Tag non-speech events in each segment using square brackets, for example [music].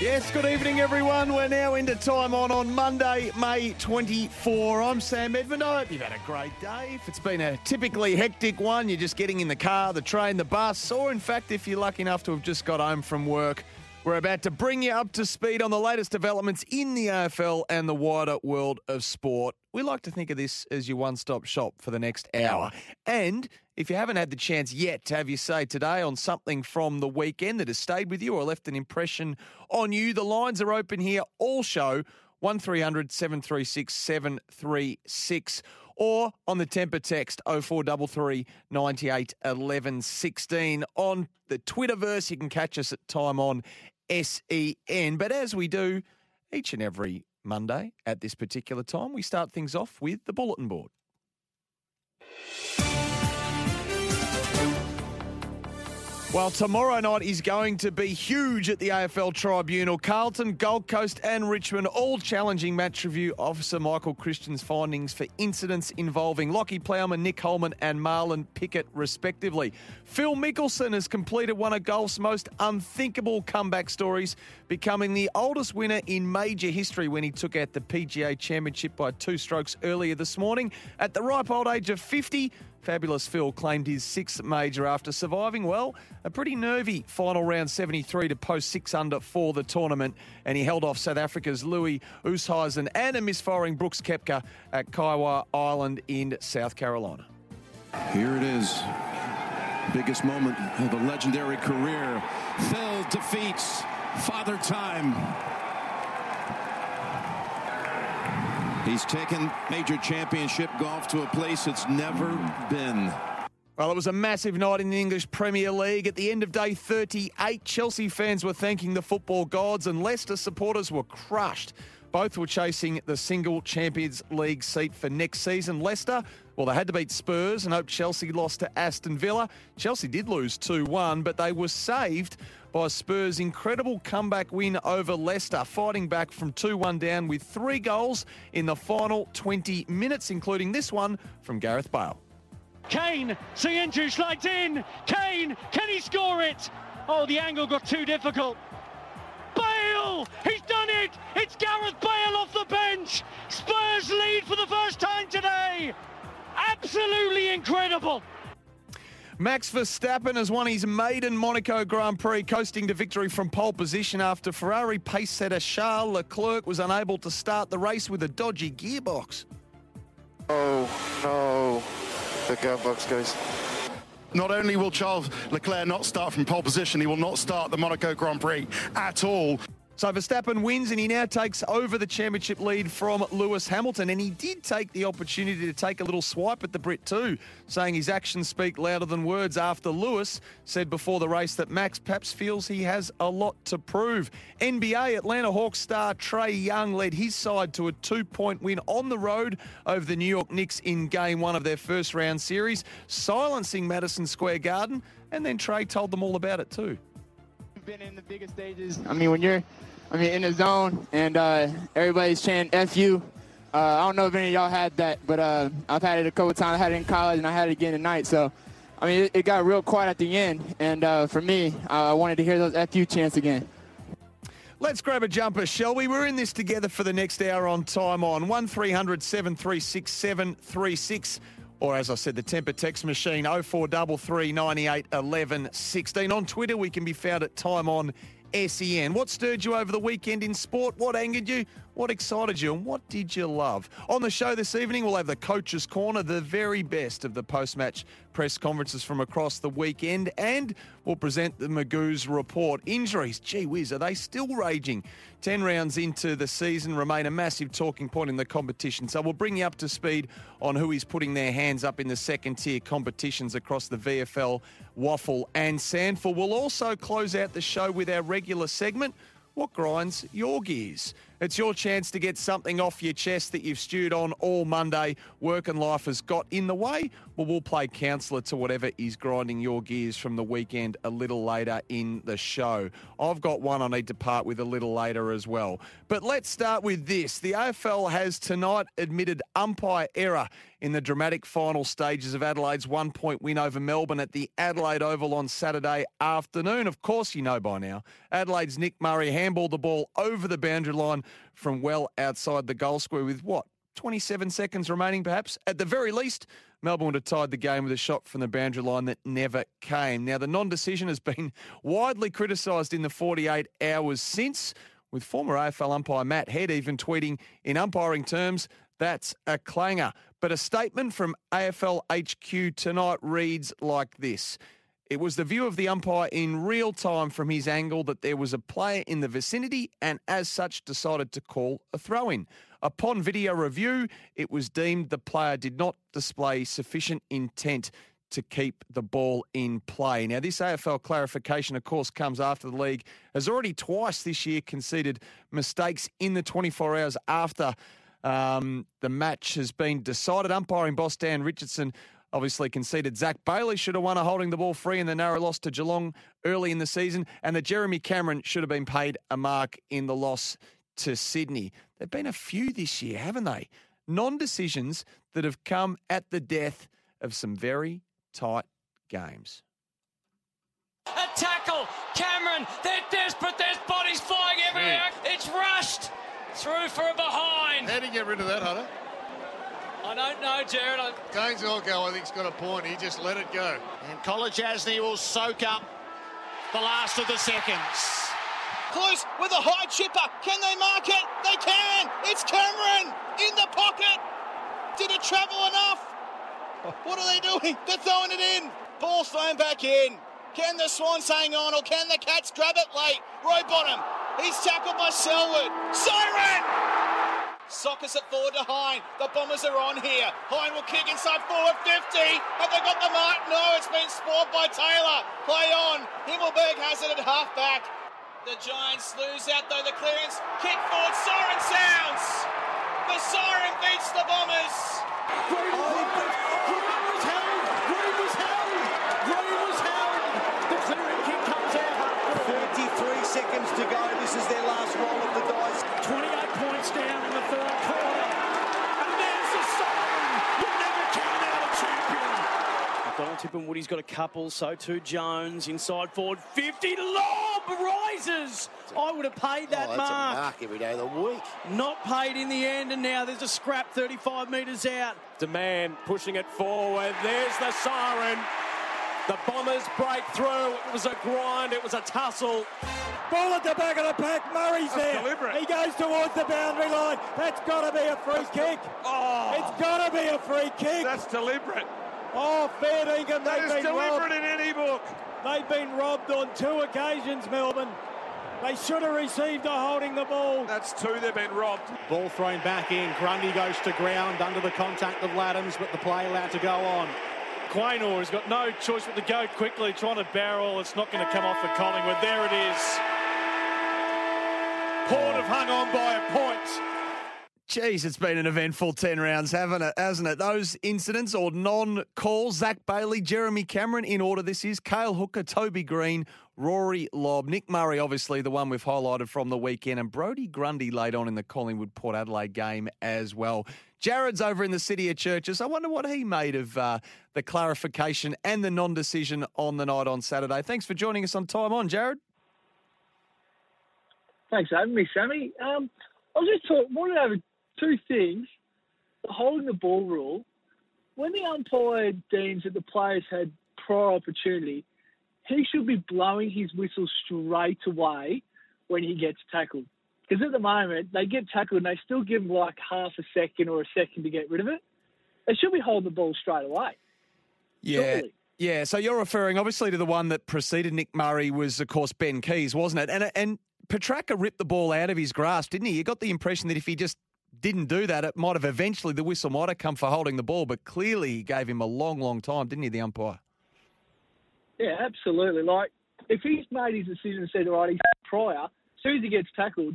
Yes, good evening, everyone. We're now into time on on Monday, May 24. I'm Sam Edmund. I hope you've had a great day. If it's been a typically hectic one, you're just getting in the car, the train, the bus, or in fact, if you're lucky enough to have just got home from work, we're about to bring you up to speed on the latest developments in the AFL and the wider world of sport. We like to think of this as your one stop shop for the next hour. And if you haven't had the chance yet to have your say today on something from the weekend that has stayed with you or left an impression on you, the lines are open here all show 1300 736 736 or on the temper text 0433 98 11 16. On the Twitterverse, you can catch us at Time On SEN. But as we do each and every Monday at this particular time, we start things off with the bulletin board. Well, tomorrow night is going to be huge at the AFL Tribunal. Carlton, Gold Coast, and Richmond all challenging match review officer Michael Christian's findings for incidents involving Lachie Plowman, Nick Holman, and Marlon Pickett, respectively. Phil Mickelson has completed one of golf's most unthinkable comeback stories, becoming the oldest winner in major history when he took out the PGA Championship by two strokes earlier this morning. At the ripe old age of 50, Fabulous Phil claimed his sixth major after surviving, well, a pretty nervy final round 73 to post six under for the tournament. And he held off South Africa's Louis Oosthuizen and a misfiring Brooks Koepka at Kiawah Island in South Carolina. Here it is. Biggest moment of a legendary career. Phil defeats Father Time. He's taken major championship golf to a place it's never been. Well, it was a massive night in the English Premier League. At the end of day 38, Chelsea fans were thanking the football gods, and Leicester supporters were crushed. Both were chasing the single Champions League seat for next season. Leicester, well, they had to beat Spurs and hope Chelsea lost to Aston Villa. Chelsea did lose 2 1, but they were saved by Spurs' incredible comeback win over Leicester, fighting back from 2 1 down with three goals in the final 20 minutes, including this one from Gareth Bale. Kane, Soyuncu slides in. Kane, can he score it? Oh, the angle got too difficult. Bale, he's done it. It's Gareth Bale off the bench. Spurs lead for the first time today. Absolutely incredible. Max Verstappen has won his maiden Monaco Grand Prix, coasting to victory from pole position after Ferrari pace setter Charles Leclerc was unable to start the race with a dodgy gearbox. Oh, no. The gearbox, goes. Not only will Charles Leclerc not start from pole position, he will not start the Monaco Grand Prix at all. So Verstappen wins and he now takes over the championship lead from Lewis Hamilton. And he did take the opportunity to take a little swipe at the Brit too, saying his actions speak louder than words after Lewis said before the race that Max perhaps feels he has a lot to prove. NBA Atlanta Hawks star Trae Young led his side to a two-point win on the road over the New York Knicks in game one of their first round series, silencing Madison Square Garden. And then Trae told them all about it too. Been in the biggest stages. I mean, when you're I mean, in the zone, and uh, everybody's chanting "fu." Uh, I don't know if any of y'all had that, but uh, I've had it a couple times. I had it in college, and I had it again tonight. So, I mean, it, it got real quiet at the end, and uh, for me, I wanted to hear those "fu" chants again. Let's grab a jumper, shall we? We're in this together for the next hour on Time On. 1300 736 736. Or as I said, the temper text machine 0433 98 11 16. On Twitter, we can be found at Time On SEN. What stirred you over the weekend in sport? What angered you? What excited you and what did you love? On the show this evening, we'll have the Coach's Corner, the very best of the post match press conferences from across the weekend, and we'll present the Magoo's report. Injuries, gee whiz, are they still raging? 10 rounds into the season remain a massive talking point in the competition. So we'll bring you up to speed on who is putting their hands up in the second tier competitions across the VFL, WAFL, and SANFL. We'll also close out the show with our regular segment. What grinds your gears? It's your chance to get something off your chest that you've stewed on all Monday. Work and life has got in the way. Well, we'll play counsellor to whatever is grinding your gears from the weekend a little later in the show. I've got one I need to part with a little later as well. But let's start with this. The AFL has tonight admitted umpire error in the dramatic final stages of Adelaide's one point win over Melbourne at the Adelaide Oval on Saturday afternoon. Of course, you know by now. Adelaide's Nick Murray handballed the ball over the boundary line from well outside the goal square with what? 27 seconds remaining, perhaps. At the very least, Melbourne would have tied the game with a shot from the boundary line that never came. Now, the non decision has been [laughs] widely criticised in the 48 hours since, with former AFL umpire Matt Head even tweeting in umpiring terms, that's a clanger. But a statement from AFL HQ tonight reads like this. It was the view of the umpire in real time from his angle that there was a player in the vicinity and, as such, decided to call a throw in. Upon video review, it was deemed the player did not display sufficient intent to keep the ball in play. Now, this AFL clarification, of course, comes after the league has already twice this year conceded mistakes in the 24 hours after um, the match has been decided. Umpiring boss Dan Richardson obviously conceded Zac Bailey should have won a holding the ball free in the narrow loss to Geelong early in the season, and that Jeremy Cameron should have been paid a mark in the loss to Sydney. There've been a few this year, haven't they? Non decisions that have come at the death of some very tight games. A tackle, Cameron, they're desperate, there's bodies flying everywhere. It's rushed through for a behind. How do you get rid of that, Hunter? I don't know, Jared. I... Gaines Elko, I think, has got a point. He just let it go. And Kolodjashnij will soak up the last of the seconds. Close with a high chipper. Can they mark it? They can. It's Cameron in the pocket. Did it travel enough? What are they doing? They're throwing it in. Ball thrown back in. Can the Swans hang on or can the Cats grab it late? Roy Bottom. He's tackled by Selwood. Siren! Sockers at forward to Hine. The Bombers are on here. Hine will kick inside forward 50. Have they got the mark? No, it's been spoiled by Taylor. Play on. Himmelberg has it at half back. The Giants lose out though the clearance. Kick forward. Siren sounds. The siren beats the Bombers. The kick comes out. 33 seconds to go. This is their last roll of the dice. 28 points down in the third quarter. And there's the siren. You never count out a champion. Donald Tip and Woody's got a couple, so too Jones. Inside forward, 50. Lob rises. I would have paid that oh, that's mark. A mark every day of the week. Not paid in the end, and now there's a scrap 35 metres out. Demand pushing it forward. There's the siren. The Bombers break through. It was a grind. It was a tussle. Ball at the back of the pack. Murray's That's there. deliberate. He goes towards the boundary line. That's got to be a free kick. Oh. It's got to be a free kick. That's deliberate. Oh, fair dinkum. That They've been deliberate robbed. in any book. They've been robbed on two occasions, Melbourne. They should have received a holding the ball. That's two they've been robbed. Ball thrown back in. Grundy goes to ground under the contact of Ladhams, but the play allowed to go on. Quaynor has got no choice but to go quickly, trying to barrel. It's not going to come off for Collingwood. There it is. Port have hung on by a point. Geez, it's been an eventful 10 rounds, haven't it? Hasn't it? Those incidents or non calls, Zac Bailey, Jeremy Cameron, in order this is Cale Hooker, Toby Green, Rory Lobb, Nick Murray, obviously the one we've highlighted from the weekend, and Brodie Grundy late on in the Collingwood Port Adelaide game as well. Jared's over in the City of Churches. I wonder what he made of uh, the clarification and the non decision on the night on Saturday. Thanks for joining us on Time On, Jared. Thanks for having me, Sammy. Um, I was just talking, wanted over two things. The holding the ball rule. When the umpire deems that the players had prior opportunity, he should be blowing his whistle straight away when he gets tackled. Because at the moment, they get tackled and they still give them like half a second or a second to get rid of it. They should be holding the ball straight away. Yeah. Surely. Yeah, so you're referring obviously to the one that preceded Nick Murray was, of course, Ben Keays, wasn't it? And and Petracca ripped the ball out of his grasp, didn't he? You got the impression that if he just didn't do that, it might have eventually the whistle might have come for holding the ball, but clearly he gave him a long, long time, didn't he, the umpire? Yeah, absolutely. Like, if he's made his decision and said, all right, he's prior, as soon as he gets tackled,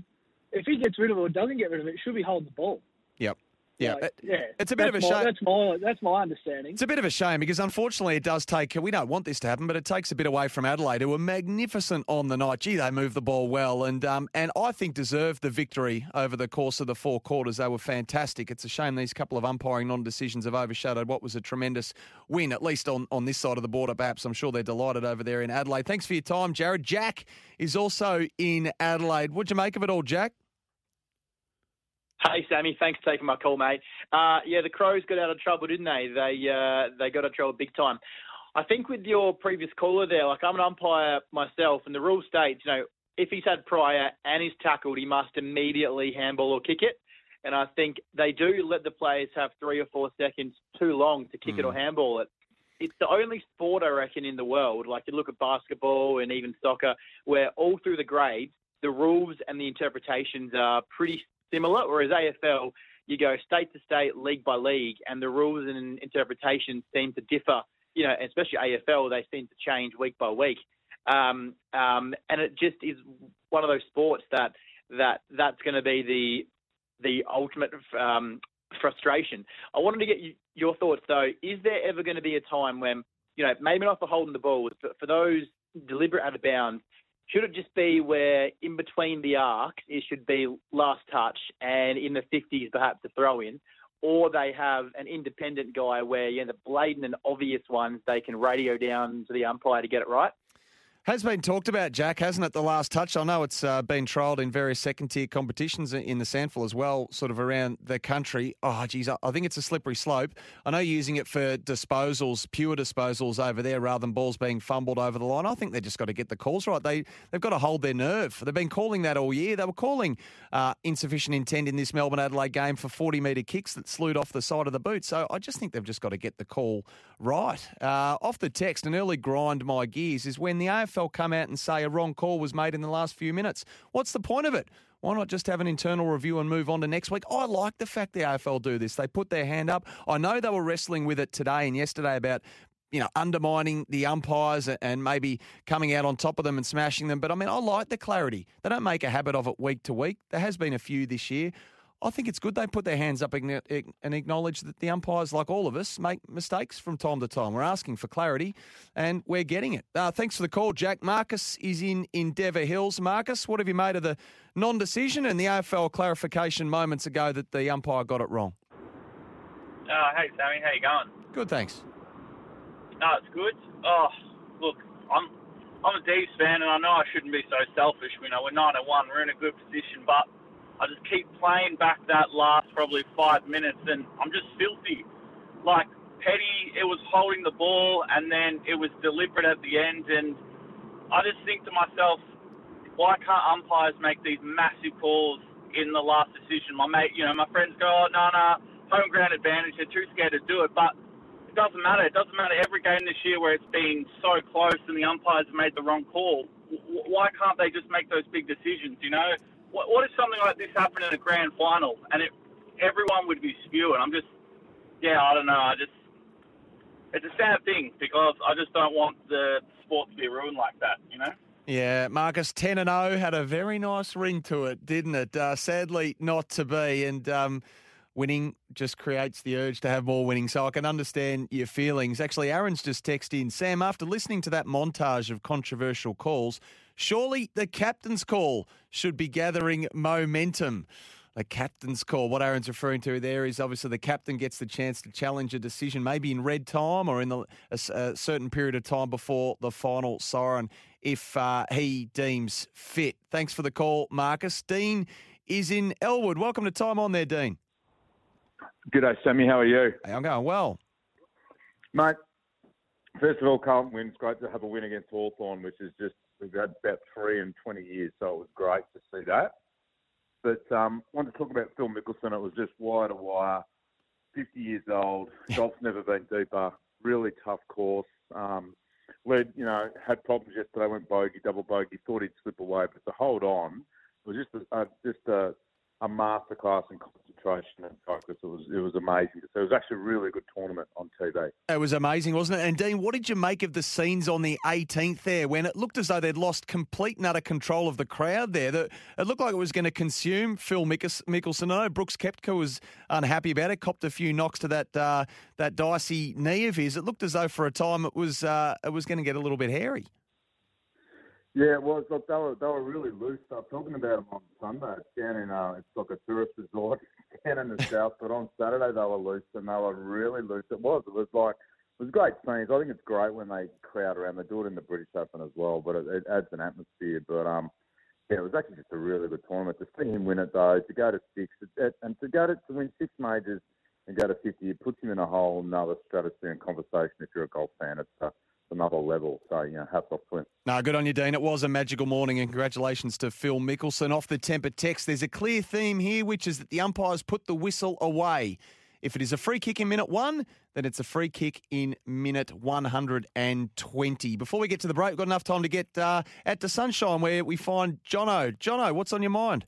if he gets rid of it or doesn't get rid of it, should be holding the ball. Yep. Yeah, yeah. it's a bit of a my- shame. That's my that's my understanding. It's a bit of a shame because unfortunately it does take, we don't want this to happen, but it takes a bit away from Adelaide, who were magnificent on the night. Gee, they moved the ball well and um, and I think deserved the victory over the course of the four quarters. They were fantastic. It's a shame these couple of umpiring non decisions have overshadowed what was a tremendous win, at least on, on this side of the border, perhaps. I'm sure they're delighted over there in Adelaide. Thanks for your time, Jared. Jack is also in Adelaide. What'd you make of it all, Jack? Hey Sammy, thanks for taking my call, mate. Uh, yeah, the Crows got out of trouble, didn't they? They uh, they got out of trouble big time. I think with your previous caller there, like I'm an umpire myself, and the rule states, you know, if he's had prior and he's tackled, he must immediately handball or kick it. And I think they do let the players have three or four seconds too long to kick it or handball it. It's the only sport I reckon in the world, like you look at basketball and even soccer, where all through the grades the rules and the interpretations are pretty similar. Whereas AFL, you go state to state, league by league, and the rules and interpretations seem to differ. You know, especially AFL, they seem to change week by week. Um, um, and it just is one of those sports that that that's going to be the the ultimate um, frustration. I wanted to get you, your thoughts though. Is there ever going to be a time when you know maybe not for holding the ball, but for those deliberate out of bounds? Should it just be where in between the arcs it should be last touch and in the 50s perhaps a throw in? Or they have an independent guy where, you know, the blatant and obvious ones they can radio down to the umpire to get it right? Has been talked about, Jack, hasn't it? The last touch. I know it's uh, been trialled in various second tier competitions in the SANFL as well, sort of around the country. Oh, geez, I think it's a slippery slope. I know using it for disposals, pure disposals over there, rather than balls being fumbled over the line. I think they've just got to get the calls right. They they've got to hold their nerve. They've been calling that all year. They were calling uh, insufficient intent in this Melbourne Adelaide game for 40 metre kicks that slewed off the side of the boot. So I just think they've just got to get the call right. Uh, off the text, an early grind my gears is when the AFL come out and say a wrong call was made in the last few minutes. What's the point of it? Why not just have an internal review and move on to next week? I like the fact the AFL do this. They put their hand up. I know they were wrestling with it today and yesterday about you know, undermining the umpires and maybe coming out on top of them and smashing them. But I mean, I like the clarity. They don't make a habit of it week to week. There has been a few this year. I think it's good they put their hands up and acknowledge that the umpires, like all of us, make mistakes from time to time. We're asking for clarity and we're getting it. Uh, thanks for the call, Jack. Marcus is in Endeavour Hills. Marcus, what have you made of the non decision and the AFL clarification moments ago that the umpire got it wrong? Uh, hey Sammy, how you going? Good, thanks. No, it's good. Oh, look, I'm I'm a D's fan, and I know I shouldn't be so selfish. You know, we're nine and one, we're in a good position, but I just keep playing back that last probably five minutes, and I'm just filthy. Like Petty, it was holding the ball, and then it was deliberate at the end, and I just think to myself, why can't umpires make these massive calls in the last decision? My mate, you know, my friends go, oh, no, no, home ground advantage. They're too scared to do it, but it doesn't matter. It doesn't matter every game this year where it's been so close and the umpires have made the wrong call. Why can't they just make those big decisions? You know, what, what if something like this happened in a grand final and it, everyone would be spewing? I'm just, yeah, I don't know. I just, it's a sad thing because I just don't want the sport to be ruined like that. You know. Yeah, Marcus, 10 and 0 had a very nice ring to it, didn't it? Uh, sadly, not to be. And um, winning just creates the urge to have more winning. So I can understand your feelings. Actually, Aaron's just texted in Sam, after listening to that montage of controversial calls, surely the captain's call should be gathering momentum. The captain's call. What Aaron's referring to there is obviously the captain gets the chance to challenge a decision, maybe in red time or in the, a, a certain period of time before the final siren, if uh, he deems fit. Thanks for the call, Marcus. Dean is in Elwood. Welcome to Time On there, Dean. Good day, Sammy. How are you? Hey, I'm going well. Mate, first of all, Carlton wins. Great to have a win against Hawthorn, which is just, we've had about three in 20 years, so it was great to see that. But um, I wanted to talk about Phil Mickelson. It was just wire to wire. 50 years old. [laughs] Golf's never been deeper. Really tough course. Um, led, you know, had problems yesterday. Went bogey, double bogey. Thought he'd slip away, but to hold on it was just a, a just a, a masterclass in concentration and focus. It was it was amazing. So it was actually a really good tournament on TV. It was amazing, wasn't it? And Dean, what did you make of the scenes on the 18th there when it looked as though they'd lost complete and utter control of the crowd there? That it looked like it was going to consume Phil Mickelson. I know Brooks Koepka was unhappy about it, copped a few knocks to that uh, that dicey knee of his. It looked as though for a time it was uh, it was going to get a little bit hairy. Yeah, well, it's like they were they were really loose. I was talking about them on Sunday. Down in uh, it's like a tourist resort [laughs] down in the [laughs] south. But on Saturday they were loose and they were really loose. It was. It was like it was great scenes. I think it's great when they crowd around. They do it in the British Open as well, but it, it adds an atmosphere. But um, yeah, it was actually just a really good tournament. To see him win it though, to go to six, it, and to go to, to win six majors and go to fifty, it puts him in a whole another stratosphere and conversation. If you're a golf fan, it's. Uh, another level. So, you know, hats off to him. No, good on you, Dean. It was a magical morning, and congratulations to Phil Mickelson. Off the temper text, there's a clear theme here, which is that the umpires put the whistle away. If it is a free kick in minute one, then it's a free kick in minute 120. Before we get to the break, we've got enough time to get uh, at the sunshine where we find Jono. Jono, what's on your mind?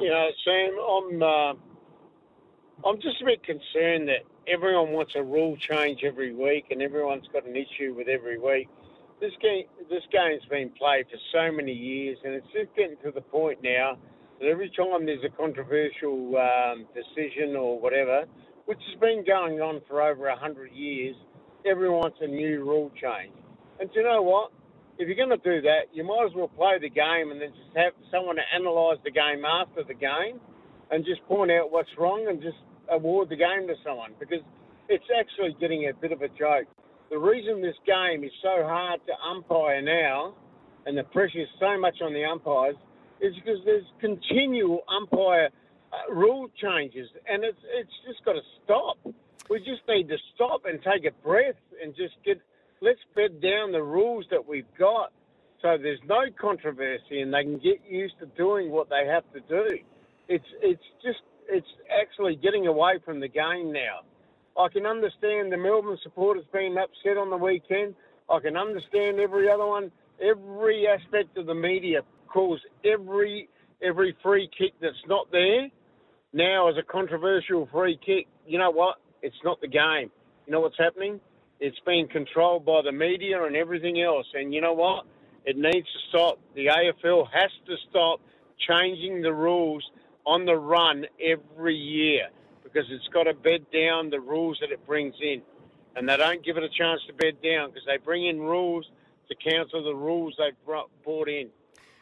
You know, Sam, I'm, uh, I'm just a bit concerned that everyone wants a rule change every week, and everyone's got an issue with every week. This game, this game's been played for so many years, and it's just getting to the point now that every time there's a controversial um, decision or whatever, which has been going on for over a hundred years, everyone wants a new rule change. And you know what? If you're going to do that, you might as well play the game and then just have someone to analyse the game after the game and just point out what's wrong and just award the game to someone because it's actually getting a bit of a joke. The reason this game is so hard to umpire now and the pressure is so much on the umpires is because there's continual umpire uh, rule changes and it's it's just got to stop. We just need to stop and take a breath and just get let's bed down the rules that we've got so there's no controversy and they can get used to doing what they have to do. It's it's just it's actually getting away from the game now. I can understand the Melbourne supporters being upset on the weekend. I can understand every other one. Every aspect of the media calls every every free kick that's not there now as a controversial free kick. You know what? It's not the game. You know what's happening? It's being controlled by the media and everything else. And you know what? It needs to stop. The AFL has to stop changing the rules on the run every year because it's got to bed down the rules that it brings in. And they don't give it a chance to bed down because they bring in rules to counter the rules they've brought in.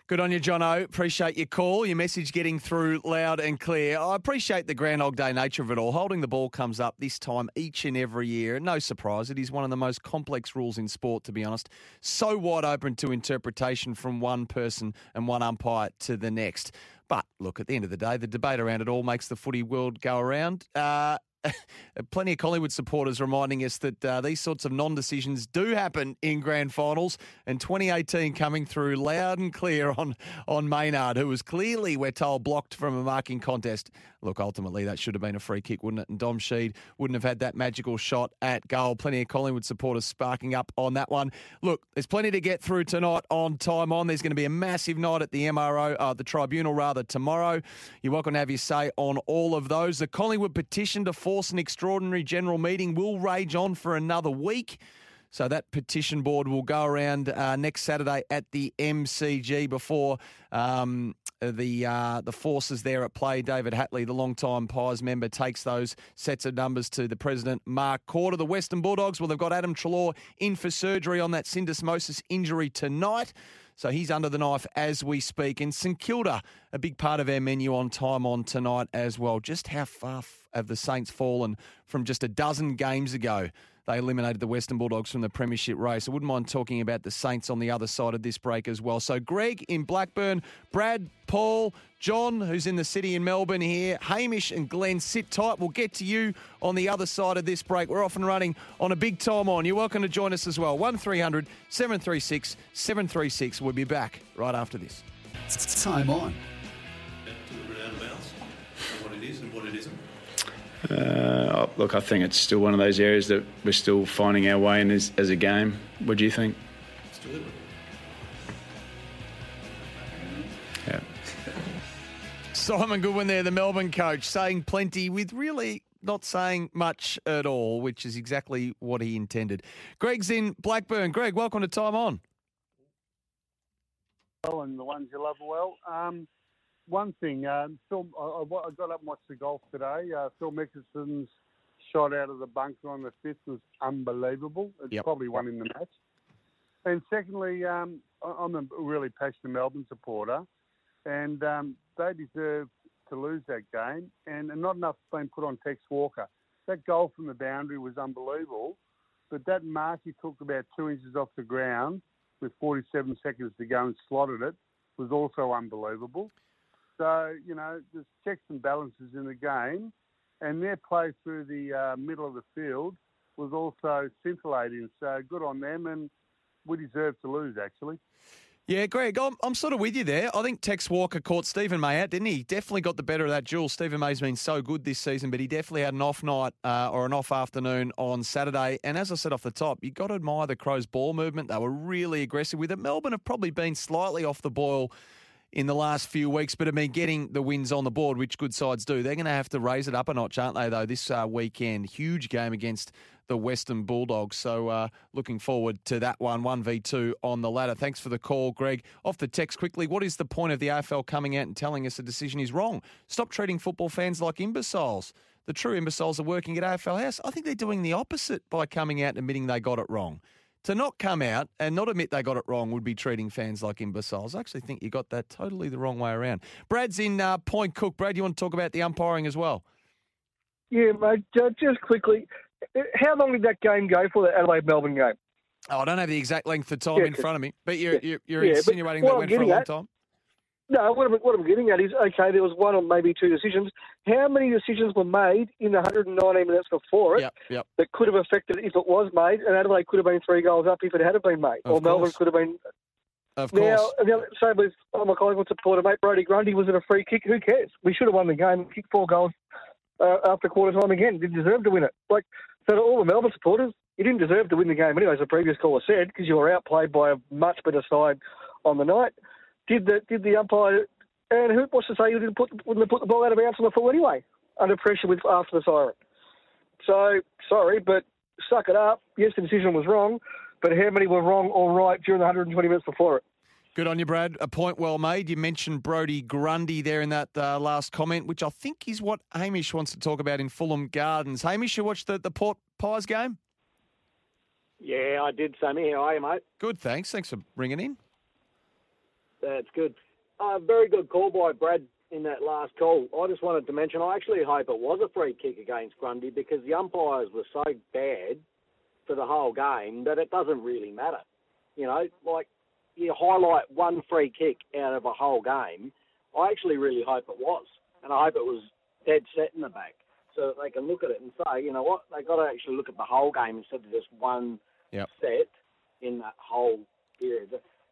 Good on you, John O. Appreciate your call, your message getting through loud and clear. I appreciate the grand Groundhog Day nature of it all. Holding the ball comes up this time each and every year. No surprise, it is one of the most complex rules in sport, to be honest. So wide open to interpretation from one person and one umpire to the next. But look, at the end of the day, the debate around it all makes the footy world go around. Uh, [laughs] plenty of Collingwood supporters reminding us that uh, these sorts of non decisions do happen in grand finals. And 2018 coming through loud and clear on, on Maynard, who was clearly, we're told, blocked from a marking contest. Look, ultimately, that should have been a free kick, wouldn't it? And Dom Sheed wouldn't have had that magical shot at goal. Plenty of Collingwood supporters sparking up on that one. Look, there's plenty to get through tonight on Time On. There's going to be a massive night at the MRO, uh, the tribunal rather, tomorrow. You're welcome to have your say on all of those. The Collingwood petition to an extraordinary general meeting will rage on for another week. So that petition board will go around uh, next Saturday at the MCG before um, the uh, the forces there at play. David Hatley, the long-time Pies member, takes those sets of numbers to the president, Mark Korda. The Western Bulldogs, well, they've got Adam Treloar in for surgery on that syndesmosis injury tonight. So he's under the knife as we speak. And St Kilda, a big part of our menu on time on tonight as well. Just how far have the Saints fallen from just a dozen games ago? They eliminated the Western Bulldogs from the Premiership race. I wouldn't mind talking about the Saints on the other side of this break as well. So, Greg in Blackburn, Brad, Paul, John, who's in the city in Melbourne here, Hamish and Glenn, sit tight. We'll get to you on the other side of this break. We're off and running on a big time on. You're welcome to join us as well. 1300 736 736. We'll be back right after this. Time on. it isn't? Uh, look, I think it's still one of those areas that we're still finding our way in as, as a game. What do you think? It's deliberate. Yeah. Simon Goodwin there, the Melbourne coach, saying plenty with really not saying much at all, which is exactly what he intended. Greg's in Blackburn. Greg, welcome to Time On. well and the ones you love well. Um, one thing, um, Phil, I, I I got up and watched the golf today. Uh, Phil Mickelson's shot out of the bunker on the fifth was unbelievable. It's Yep. probably one in the match. And secondly, um, I'm a really passionate Melbourne supporter, and um, they deserve to lose that game. And not enough has been put on Tex Walker. That goal from the boundary was unbelievable, but that mark he took about two inches off the ground with 47 seconds to go and slotted it was also unbelievable. So, you know, there's checks and balances in the game, and their play through the uh, middle of the field was also scintillating. So good on them, and we deserve to lose, actually. Yeah, Greg, I'm, I'm sort of with you there. I think Tex Walker caught Steven May out, didn't he? Definitely got the better of that duel. Steven May's been so good this season, but he definitely had an off night uh, or an off afternoon on Saturday. And as I said off the top, you've got to admire the Crows' ball movement. They were really aggressive with it. Melbourne have probably been slightly off the boil in the last few weeks, but have been getting the wins on the board, which good sides do. They're going to have to raise it up a notch, aren't they, though, this uh, weekend? Huge game against the Western Bulldogs. So uh, looking forward to that one, 1v2 on the ladder. Thanks for the call, Greg. Off the text quickly, what is the point of the AFL coming out and telling us a decision is wrong? Stop treating football fans like imbeciles. The true imbeciles are working at AFL House. I think they're doing the opposite by coming out and admitting they got it wrong. To not come out and not admit they got it wrong would be treating fans like imbeciles. I actually think you got that totally the wrong way around. Brad's in uh, Point Cook. Brad, you want to talk about the umpiring as well? Yeah, mate. ju- Just quickly, how long did that game go for the Adelaide Melbourne game? Oh, I don't have the exact length of time Yeah, in front of me, but you're, you're, you're yeah, insinuating that went for a long at- time? No, what I'm, what I'm getting at is okay. There was one or maybe two decisions. How many decisions were made in the 119 minutes before it Yep, yep. that could have affected if it was made? And Adelaide could have been three goals up if it had been made, Of or Melbourne could have been. Of Now, course. now same with oh, my Collingwood supporter, mate. Brodie Grundy was it a free kick? Who cares? We should have won the game. Kicked four goals uh, after quarter time again. Didn't deserve to win it. Like so, to all the Melbourne supporters, you didn't deserve to win the game anyway. As the previous caller said, because you were outplayed by a much better side on the night. Did the did the umpire and who what's to say you didn't put wouldn't have put the ball out of bounds on the full anyway under pressure with after the siren? So sorry, but suck it up. Yes, the decision was wrong, but how many were wrong or right during the 120 minutes before it? Good on you, Brad. A point well made. You mentioned Brodie Grundy there in that uh, last comment, which I think is what Hamish wants to talk about in Fulham Gardens. Hamish, you watched the, the Port Pies game? Yeah, I did, Sammy. How are you, mate? Good, thanks. Thanks for bringing in. That's good. Uh, very good call by Brad in that last call. I just wanted to mention, I actually hope it was a free kick against Grundy because the umpires were so bad for the whole game that it doesn't really matter. You know, like you highlight one free kick out of a whole game. I actually really hope it was, and I hope it was dead set in the back, so that they can look at it and say, you know what, they got to actually look at the whole game instead of just one Yep. set in that whole period.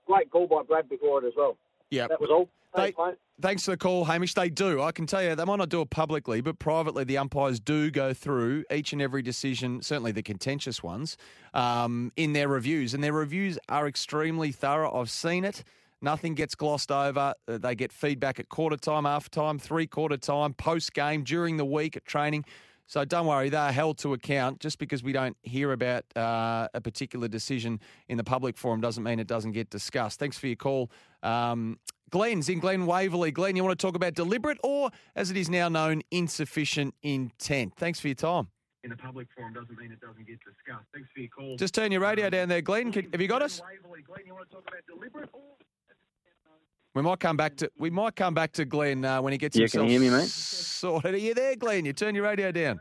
Great call by Brad before it as well. Yeah. That was all. They, Thanks, mate. thanks for the call, Hamish. They do. I can tell you, they might not do it publicly, but privately, the umpires do go through each and every decision, certainly the contentious ones, um, in their reviews. And their reviews are extremely thorough. I've seen it. Nothing gets glossed over. Uh, They get feedback at quarter time, half time, three quarter time, post game, during the week at training. So don't worry, they're held to account. Just because we don't hear about uh, a particular decision in the public forum doesn't mean it doesn't get discussed. Thanks for your call. Um, Glenn's in Glen Waverley. Glenn, you want to talk about deliberate or, as it is now known, insufficient intent? Thanks for your time. in the public forum doesn't mean it doesn't get discussed. Thanks for your call. Just turn your radio down there, Glenn. Have you got us? Waverley, Glenn, you want to talk about deliberate or We might come back to we might come back to Glenn uh, when he gets Yeah, can you hear me, mate? sorted. Are you there, Glenn? You turn your radio down.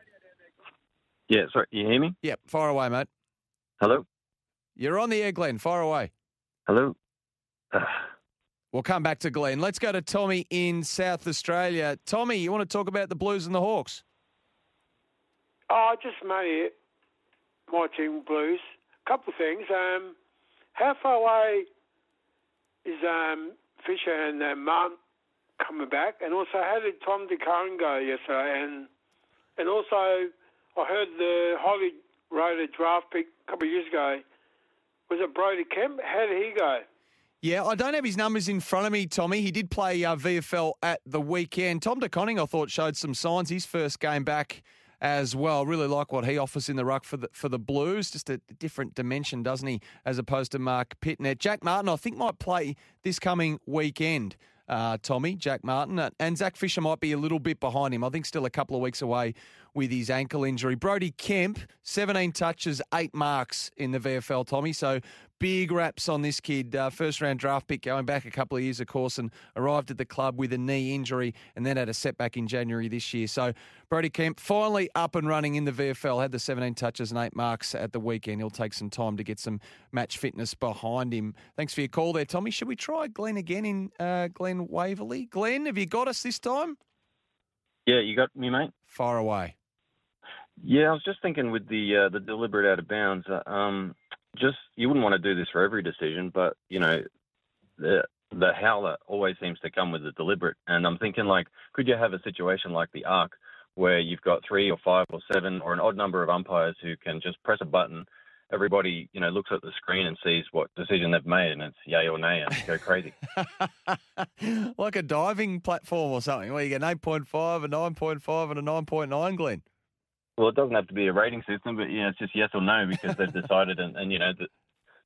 Yeah, sorry, you hear me? Yep, Far away, mate. Hello? You're on the air, Glenn. Far away. Hello? We'll come back to Glenn. Let's go to Tommy in South Australia. Tommy, you want to talk about the Blues and the Hawks? Oh, just mainly my team Blues. A couple of things. Um, how far away is um, Fisher and uh, Martin coming back? And also, how did Tom De Koning go yesterday? And and also, I heard the highly rated draft pick a couple of years ago. Was it Brodie Kemp? How did he go? Yeah, I don't have his numbers in front of me, Tommy. He did play uh, VFL at the weekend. Tom De Koning, I thought, showed some signs. His first game back as well. Really like what he offers in the ruck for the for the Blues. Just a different dimension, doesn't he, as opposed to Marc Pittonet. Jack Martin, I think, might play this coming weekend. Uh, Tommy, Jack Martin, Uh, and Zac Fisher might be a little bit behind him. I think still a couple of weeks away with his ankle injury. Brodie Kemp, 17 touches, eight marks in the VFL, Tommy. So big raps on this kid. Uh, first round draft pick going back a couple of years, of course, and arrived at the club with a knee injury and then had a setback in January this year. So Brodie Kemp finally up and running in the VFL, had the 17 touches and eight marks at the weekend. He'll take some time to get some match fitness behind him. Thanks for your call there, Tommy. Should we try Glenn again in uh, Glen Waverley? Glenn, have you got us this time? Yeah, you got me, mate. Far away. Yeah, I was just thinking with the uh, the deliberate out of bounds. uh, Um, just you wouldn't want to do this for every decision, but you know, the the howler always seems to come with the deliberate. And I'm thinking like, could you have a situation like the Arc where you've got three or five or seven or an odd number of umpires who can just press a button. Everybody, you know, looks at the screen and sees what decision they've made, and it's yay or nay, and go crazy. [laughs] like a diving platform or something, where you get an 8.5, a 9.5, and a 9.9, Glenn. Well, it doesn't have to be a rating system, but yeah, it's just yes or no because they've decided, and, and you know, the,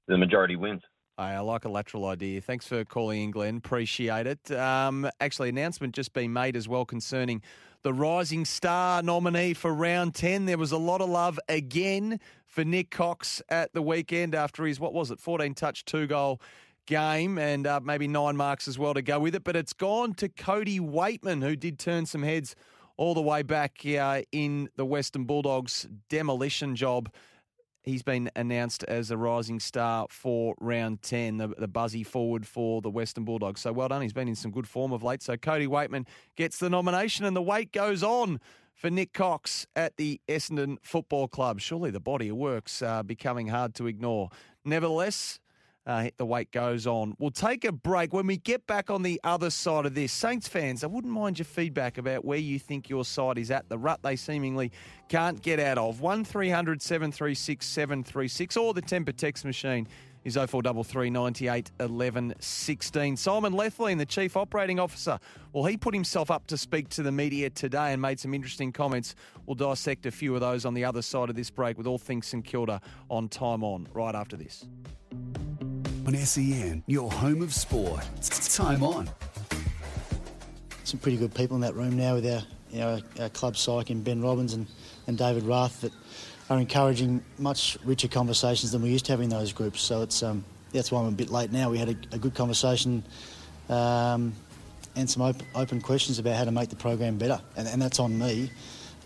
the majority wins. I like a lateral idea. Thanks for calling in, Glenn. Appreciate it. Um, actually, announcement just been made as well concerning the Rising Star nominee for round 10. There was a lot of love again for Nick Cox at the weekend after his, what was it, 14 touch, two goal game and uh, maybe nine marks as well to go with it. But it's gone to Cody Weightman, who did turn some heads all the way back uh, in the Western Bulldogs demolition job. He's been announced as a rising star for round 10, the, the buzzy forward for the Western Bulldogs. So well done. He's been in some good form of late. So Cody Weightman gets the nomination, and the wait goes on for Nick Cox at the Essendon Football Club. Surely the body of work's uh, becoming hard to ignore. Nevertheless, uh, the wait goes on. We'll take a break. When we get back on the other side of this, Saints fans, I wouldn't mind your feedback about where you think your side is at, the rut they seemingly can't get out of. 1300 736 736 or the temper text machine is 0433 98 11 16. Simon Lethlean, the Chief Operating Officer, well, he put himself up to speak to the media today and made some interesting comments. We'll dissect a few of those on the other side of this break with all things St Kilda on Time On right after this. On SEN, your home of sport. It's time on. some pretty good people in that room now with our, you know, our, our club psych and Ben Robbins and, and David Rath that are encouraging much richer conversations than we used to have in those groups. So it's um, that's why I'm a bit late now. We had a, a good conversation um, and some op- open questions about how to make the program better, and, and that's on me.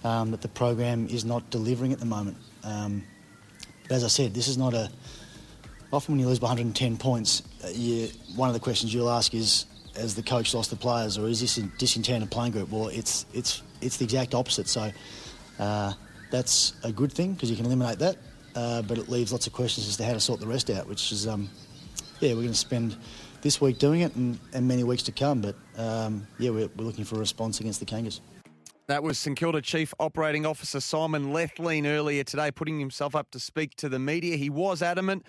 Um, that the program is not delivering at the moment. Um, but as I said, this is not a. Often when you lose by 110 points, uh, you, one of the questions you'll ask is, has the coach lost the players, or is this a disenchanted playing group? Well, it's it's it's the exact opposite. So uh, that's a good thing because you can eliminate that, uh, but it leaves lots of questions as to how to sort the rest out. Which is, um, yeah, we're going to spend this week doing it and, and many weeks to come. But um, yeah, we're, we're looking for a response against the Kangas. That was St Kilda Chief Operating Officer Simon Lethlean earlier today, putting himself up to speak to the media. He was adamant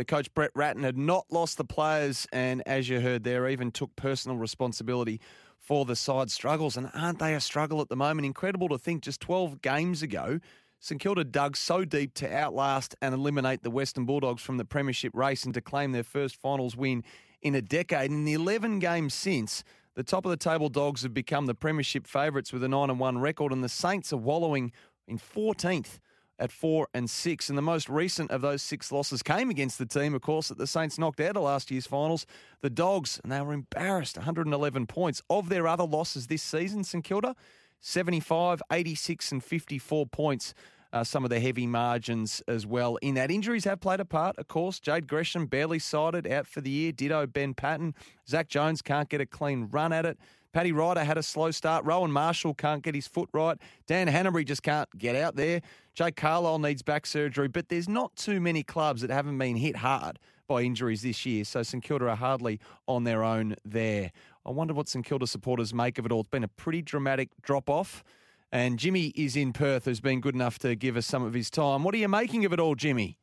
the coach Brett Ratten had not lost the players, and as you heard there, even took personal responsibility for the side struggles. And aren't they a struggle at the moment? Incredible to think just 12 games ago, St Kilda dug so deep to outlast and eliminate the Western Bulldogs from the Premiership race and to claim their first finals win in a decade. In the 11 games since, the top of the table Dogs have become the Premiership favourites with a 9 and 1 record, and the Saints are wallowing in 14th at 4 and 6. And the most recent of those six losses came against the team, of course, that the Saints knocked out of last year's finals, the Dogs, and they were embarrassed 111 points. Of their other losses this season, St Kilda, 75, 86, and 54 points. Uh, some of the heavy margins as well. In that, injuries have played a part, of course. Jade Gresham barely sighted out for the year. Ditto Ben Paton. Zak Jones can't get a clean run at it. Paddy Ryder had a slow start. Rowan Marshall can't get his foot right. Dan Hannebery just can't get out there. Jake Carlisle needs back surgery, but there's not too many clubs that haven't been hit hard by injuries this year. So St Kilda are hardly on their own there. I wonder what St Kilda supporters make of it all. It's been a pretty dramatic drop off. And Jimmy is in Perth, who's been good enough to give us some of his time. What are you making of it all, Jimmy?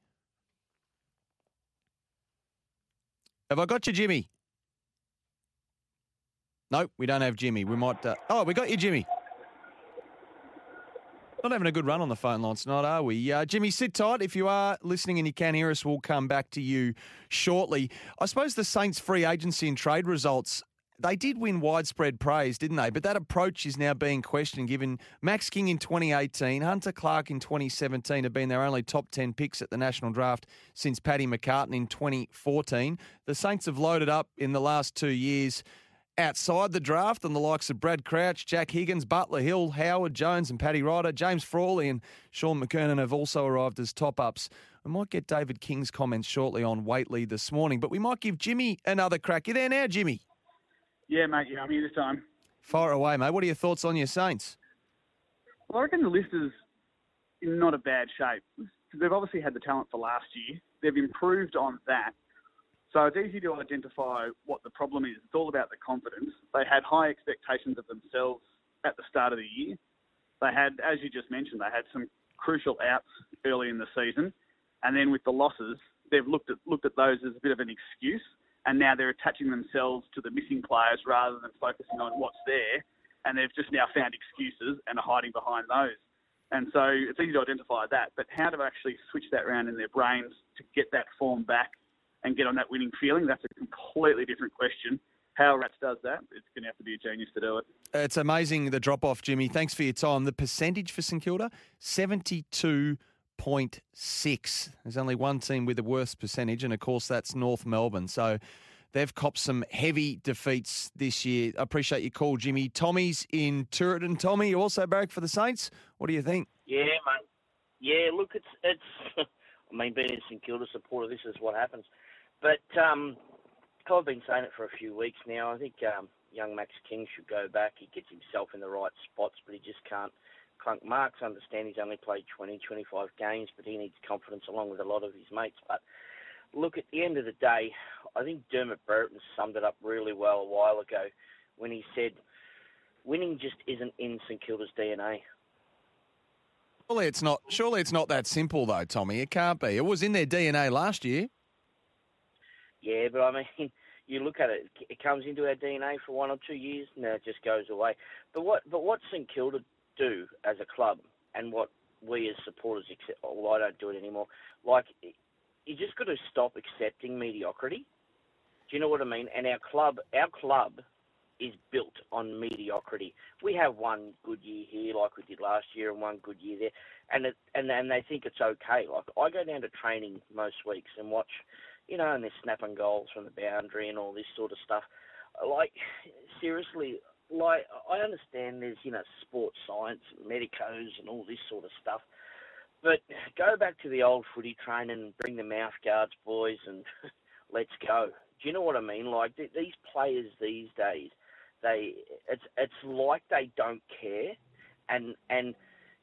Have I got you, Jimmy? No, we don't have Jimmy. We might. Uh, oh, we got you, Jimmy. Not having a good run on the phone lines tonight, are we? Uh, Jimmy, sit tight. If you are listening and you can hear us, we'll come back to you shortly. I suppose the Saints' free agency and trade results they did win widespread praise, didn't they? But that approach is now being questioned given Max King in 2018, Hunter Clark in 2017 have been their only top 10 picks at the national draft since Paddy McCartin in 2014. The Saints have loaded up in the last two years outside the draft and the likes of Brad Crouch, Jack Higgins, Butler Hill, Howard Jones, and Paddy Ryder. James Frawley and Shaun McKernan have also arrived as top ups. We might get David King's comments shortly on Whateley this morning, but we might give Jimmy another crack. You there now, Jimmy? Yeah, mate. Yeah, I'm here this time. Fire away, mate. What are your thoughts on your Saints? Well, I reckon the list is in not a bad shape. They've obviously had the talent for last year. They've improved on that. So it's easy to identify what the problem is. It's all about the confidence. They had high expectations of themselves at the start of the year. They had, as you just mentioned, they had some crucial outs early in the season, and then with the losses, they've looked at looked at those as a bit of an excuse and now they're attaching themselves to the missing players rather than focusing on what's there, and they've just now found excuses and are hiding behind those. And so it's easy to identify that, but how to actually switch that around in their brains to get that form back and get on that winning feeling, that's a completely different question. How Rats does that, it's going to have to be a genius to do it. It's amazing the drop off, Jimmy. Thanks for your time. The percentage for St Kilda, 72.6. There's only one team with the worst percentage, and of course, that's North Melbourne. So they've copped some heavy defeats this year. I appreciate your call, Jimmy. Tommy's in Turretin. Tommy, you also barrack for the Saints. What do you think? Yeah, mate. Yeah, look, it's it's. [laughs] I mean, being a St Kilda supporter, this is what happens. But um, I've been saying it for a few weeks now. I think um, young Max King should go back. He gets himself in the right spots, but he just can't clunk marks. Understand he's only played 20, 25 games, but he needs confidence along with a lot of his mates. But look, at the end of the day, I think Dermott Brereton summed it up really well a while ago when he said, winning just isn't in St Kilda's DNA. Surely it's not. Surely it's not that simple, though, Tommy. It can't be. It was in their DNA last year. Yeah, but I mean, [laughs] you look at it. It comes into our DNA for one or two years, and then it just goes away. But what? But what St Kilda do as a club, and what we as supporters, accept, oh, well, I don't do it anymore. Like you just got to stop accepting mediocrity. Do you know what I mean? And our club, our club, is built on mediocrity. We have one good year here, like we did last year, and one good year there, and it, and and they think it's okay. Like I go down to training most weeks and watch, you know, and they're snapping goals from the boundary and all this sort of stuff. Like seriously, like I understand there's you know sports science, medicos, and all this sort of stuff. But go back to the old footy training bring the mouth guards, boys, and [laughs] let's go. Do you know what I mean? Like th- these players these days, they it's it's like they don't care, and and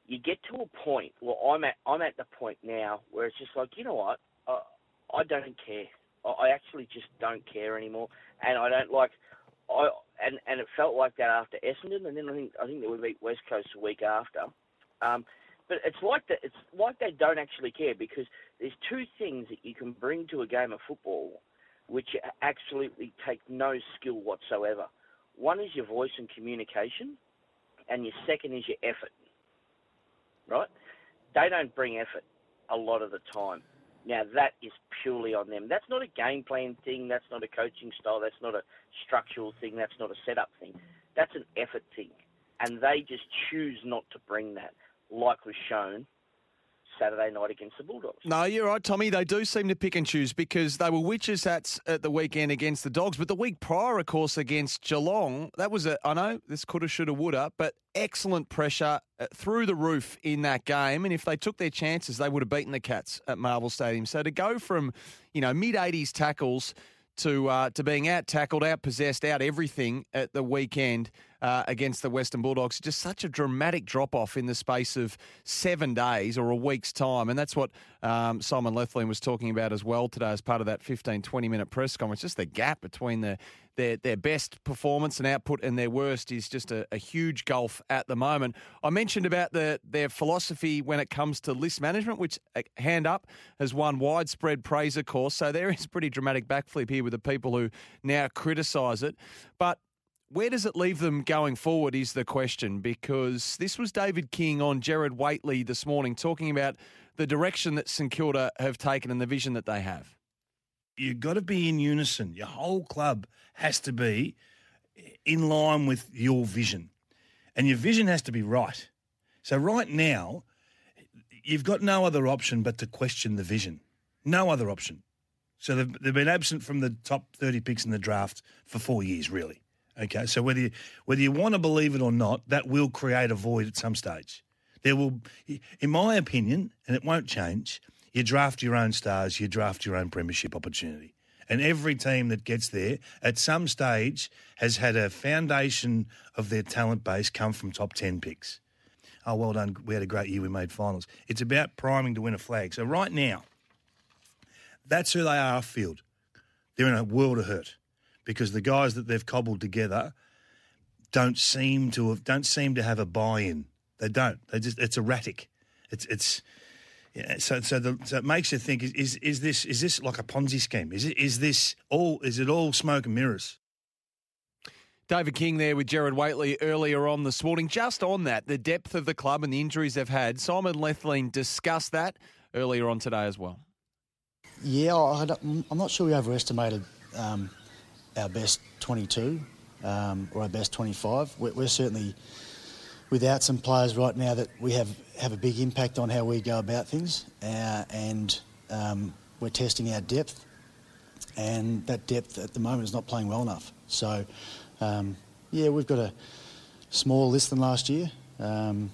you get to a point. Well, I'm at I'm at the point now where it's just like you know what, I don't care. I, actually just don't care anymore, and I don't like. I and and it felt like that after Essendon, and then I think I think they would beat West Coast the week after. Um, but it's like that. It's like they don't actually care because there's two things that you can bring to a game of football, which absolutely take no skill whatsoever. One is your voice and communication, and your second is your effort. Right? They don't bring effort a lot of the time. Now that is purely on them. That's not a game plan thing. That's not a coaching style. That's not a structural thing. That's not a setup thing. That's an effort thing, and they just choose not to bring that like was shown Saturday night against the Bulldogs. No, you're right, Tommy. They do seem to pick and choose because they were witches hats at the weekend against the Dogs, but the week prior, of course, against Geelong, that was a, I know this coulda, shoulda, woulda, but excellent pressure uh, through the roof in that game. And if they took their chances, they would have beaten the Cats at Marvel Stadium. So to go from, you know, mid 80s tackles to uh, to being out tackled, out possessed, out everything at the weekend uh, against the Western Bulldogs. Just such a dramatic drop off in the space of seven days or a week's time. And that's what um, Simon Lethlean was talking about as well today as part of that 15, 20 minute press conference. Just the gap between the their their best performance and output and their worst is just a, a, huge gulf at the moment. I mentioned about the their philosophy when it comes to list management, which uh, hand up has won widespread praise, of course. So there is pretty dramatic backflip here with the people who now criticise it, but. Where does it leave them going forward is the question because this was David King on Gerard Whateley this morning talking about the direction that St Kilda have taken and the vision that they have. You've got to be in unison. Your whole club has to be in line with your vision. And your vision has to be right. So, right now, you've got no other option but to question the vision. No other option. So, they've, they've been absent from the top 30 picks in the draft for four years, really. Okay, so whether you, whether you want to believe it or not, that will create a void at some stage. There will, in my opinion, and it won't change, you draft your own stars, you draft your own premiership opportunity. And every team that gets there at some stage has had a foundation of their talent base come from top 10 picks. Oh, well done. We had a great year. We made finals. It's about priming to win a flag. So, right now, that's who they are off field. They're in a world of hurt because the guys that they've cobbled together don't seem to have don't seem to have a buy-in. They don't. They just it's erratic. It's it's yeah, so so, the, so it makes you think: is, is is this is this like a Ponzi scheme? Is it is this all? Is it all smoke and mirrors? David King there with Gerard Whateley earlier on this morning. Just on that, the depth of the club and the injuries they've had. Simon Lethlean discussed that earlier on today as well. Yeah, I am not sure we overestimated um, our best 22 um, or our best 25. We're, we're certainly without some players right now that we have have a big impact on how we go about things, uh, and um, we're testing our depth, and that depth at the moment is not playing well enough. So, um, yeah, we've got a smaller list than last year. Um,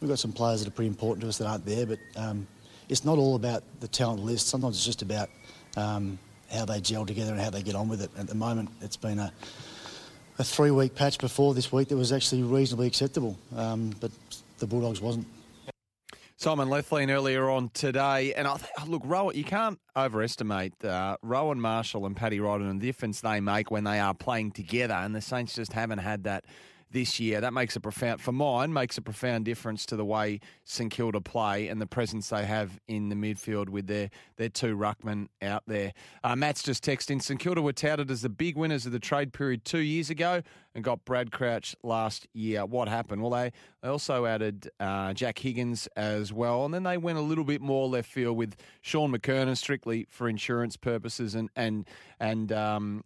we've got some players that are pretty important to us that aren't there, but um, it's not all about the talent list. Sometimes it's just about um, how they gel together and how they get on with it. At the moment, it's been a a three-week patch before this week that was actually reasonably acceptable, um, but the Bulldogs wasn't. Simon Lethlean earlier on today, and I look, Rowan, you can't overestimate uh, Rowan Marshall and Paddy Ryder and the difference they make when they are playing together, and the Saints just haven't had that this year. That makes a profound, for mine, makes a profound difference to the way St Kilda play and the presence they have in the midfield with their, their two ruckmen out there. Uh, Matt's just texting St Kilda were touted as the big winners of the trade period two years ago and got Brad Crouch last year. What happened? Well, they, they also added uh, Jack Higgins as well, and then they went a little bit more left field with Shaun McKernan strictly for insurance purposes and and and um,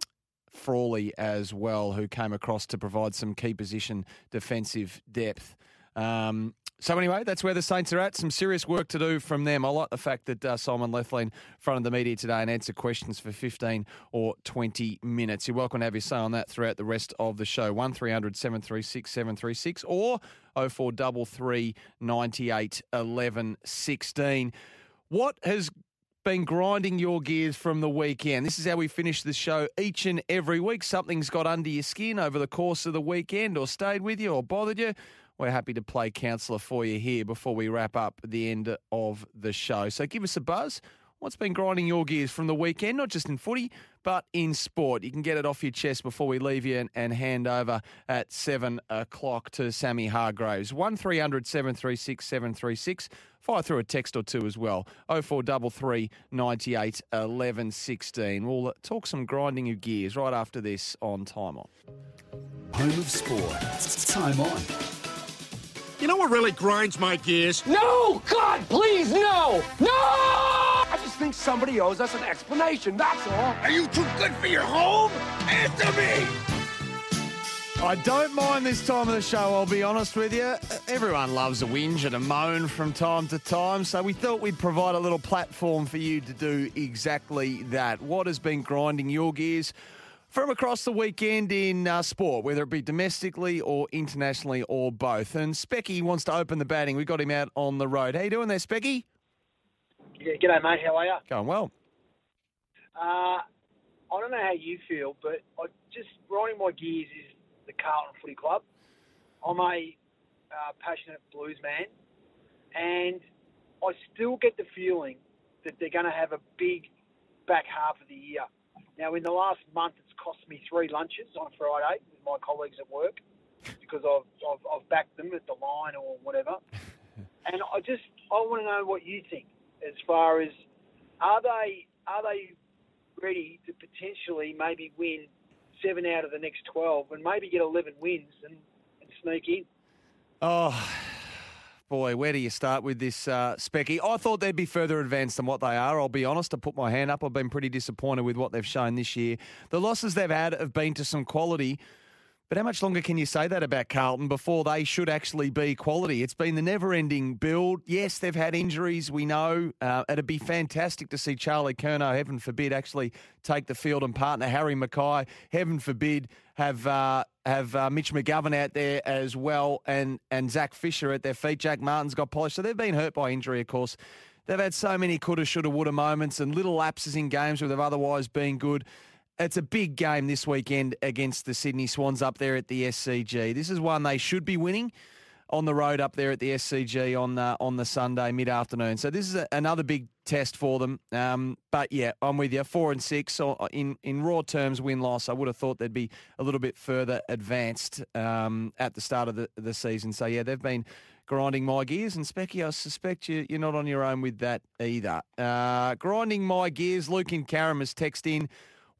Frawley as well, who came across to provide some key position defensive depth. Um, so anyway, that's where the Saints are at. Some serious work to do from them. I like the fact that uh, Simon Lethlean fronted the media today and answered questions for 15 or 20 minutes. You're welcome to have your say on that throughout the rest of the show. 1300 736 736 or 0433 98 11 16. What has been grinding your gears from the weekend. This is how we finish the show each and every week. Something's got under your skin over the course of the weekend or stayed with you or bothered you. We're happy to play counsellor for you here before we wrap up the end of the show. So give us a buzz. What's been grinding your gears from the weekend, not just in footy, but in sport? You can get it off your chest before we leave you and, and hand over at 7 o'clock to Sammy Hargraves. 1300 736 736. Fire through a text or two as well. 0433 98 11 16. We'll talk some grinding of gears right after this on Time On. Home of Sport. Time On. You know what really grinds my gears? No! God, please, no! No! I think somebody owes us an explanation, that's all. Are you too good for your home? Answer me! I don't mind this time of the show, I'll be honest with you. Everyone loves a whinge and a moan from time to time, so we thought we'd provide a little platform for you to do exactly that. What has been grinding your gears? From across the weekend in uh, sport, whether it be domestically or internationally or both. And Specky wants to open the batting. We got him out on the road. How you doing there, Specky? Yeah, g'day, mate. How are you? Going well. Uh, I don't know how you feel, but I just riding my gears is the Carlton Footy Club. I'm a uh, passionate blues man, and I still get the feeling that they're going to have a big back half of the year. Now, in the last month, it's cost me three lunches on Friday with my colleagues at work because I've, I've, I've backed them at the line or whatever. [laughs] And I just I want to know what you think as far as are they are they ready to potentially maybe win seven out of the next twelve and maybe get eleven wins and, and sneak in? Oh, boy, where do you start with this, uh, Specky? I thought they'd be further advanced than what they are. I'll be honest. To put my hand up, I've been pretty disappointed with what they've shown this year. The losses they've had have been to some quality. But how much longer can you say that about Carlton before they should actually be quality? It's been the never ending build. Yes, they've had injuries, we know. Uh, it'd be fantastic to see Charlie Curnow, heaven forbid, actually take the field and partner Harry McKay. Heaven forbid, have uh, have uh, Mitch McGovern out there as well and, and Zac Fisher at their feet. Jack Martin's got polished. So they've been hurt by injury, of course. They've had so many coulda, shoulda, woulda moments and little lapses in games where they've otherwise been good. It's a big game this weekend against the Sydney Swans up there at the SCG. This is one they should be winning on the road up there at the SCG on uh, on the Sunday mid afternoon. So this is a, another big test for them. Um, but yeah, I'm with you. Four and six so in in raw terms, win loss. I would have thought they'd be a little bit further advanced um, at the start of the, the season. So yeah, they've been grinding my gears. And Specky, I suspect you, you're not on your own with that either. Uh, grinding my gears. Luke and Carrum has texted in.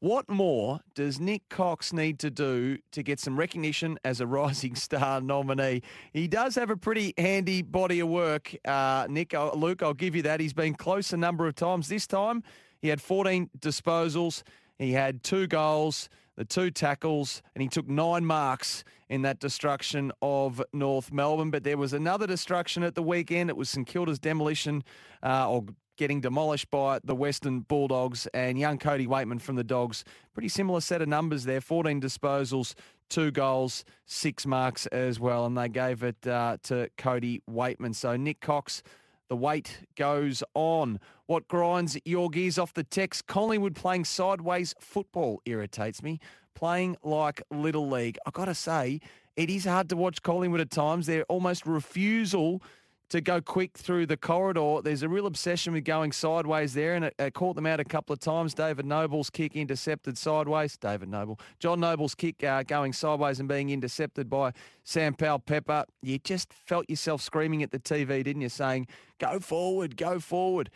What more does Nick Cox need to do to get some recognition as a Rising [laughs] Star nominee? He does have a pretty handy body of work, uh, Nick. Uh, Luke, I'll give you that. He's been close a number of times. This time, he had 14 disposals, he had two goals, the two tackles, and he took nine marks in that destruction of North Melbourne. But there was another destruction at the weekend. It was St Kilda's demolition uh, or getting demolished by the Western Bulldogs and young Cody Weightman from the Dogs. Pretty similar set of numbers there 14 disposals, two goals, six marks as well. And they gave it uh, to Cody Weightman. So Nick Cox. The weight goes on. What grinds your gears off the text? Collingwood playing sideways football irritates me. Playing like Little League. i got to say, it is hard to watch Collingwood at times. Their almost refusal to go quick through the corridor. There's a real obsession with going sideways there, and it, it, caught them out a couple of times. David Noble's kick intercepted sideways. David Noble. John Noble's kick uh, going sideways and being intercepted by Sam Powell Pepper. You just felt yourself screaming at the TV, didn't you, saying, go forward, go forward.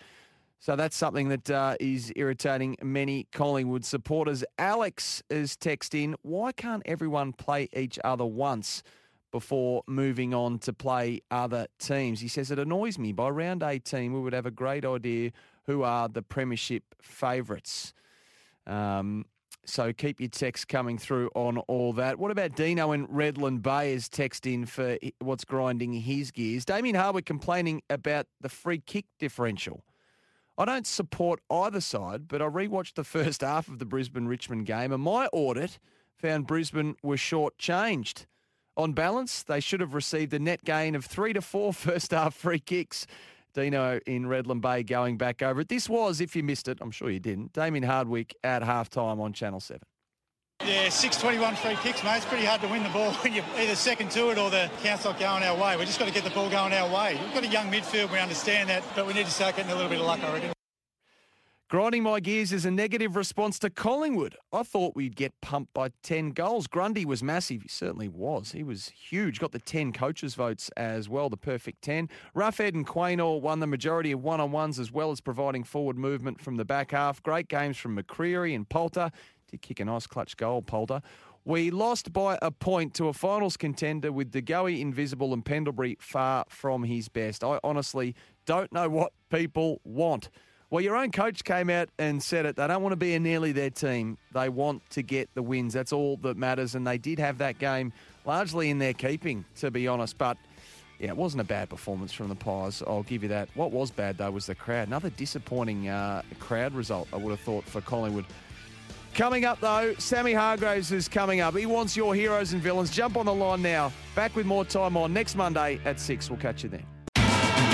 So that's something that uh, is irritating many Collingwood supporters. Alex is texting, why can't everyone play each other once? Before moving on to play other teams. He says, It annoys me. By round 18, we would have a great idea who are the Premiership favourites. Um, so keep your text coming through on all that. What about Dino in Redland Bay is text in for what's grinding his gears? Damien Hardwick complaining about the free kick differential. I don't support either side, but I rewatched the [laughs] first half of the Brisbane Richmond game, and my audit found Brisbane was shortchanged. On balance, they should have received a net gain of three to four [laughs] first half free kicks. Dino in Redland Bay going back over it. This was, if you missed it, I'm sure you didn't, Damien Hardwick at halftime on Channel 7. Yeah, 621 free kicks, mate. It's pretty hard to win the ball [laughs] when you're either second to it or the count's not going our way. We've just got to get the ball going our way. We've got a young midfield, we understand that, but we need to start getting a little bit of luck, I reckon. Grinding my gears is a negative response to Collingwood. I thought we'd get pumped by 10 goals. Grundy was massive. He certainly was. He was huge. Got the 10 coaches' votes as well, the perfect 10. Roughead and Quaynor won the majority of one on ones as well as providing forward movement from the back half. Great games from McCreery and Poulter. Did kick a nice clutch goal, Poulter. We lost by a point to a finals contender with De Goey invisible and Pendlebury far from his best. I honestly don't know what people want. Well, your own coach came out and said it. They don't want to be a nearly their team. They want to get the wins. That's all that matters. And they did have that game largely in their keeping, to be honest. But yeah, it wasn't a bad performance from the Pies. I'll give you that. What was bad, though, was the crowd. Another disappointing uh, crowd result, I would have thought, for Collingwood. Coming up, though, Sammy Hargraves is coming up. He wants your heroes and villains. Jump on the line now. Back with more time on next Monday at 6. We'll catch you then.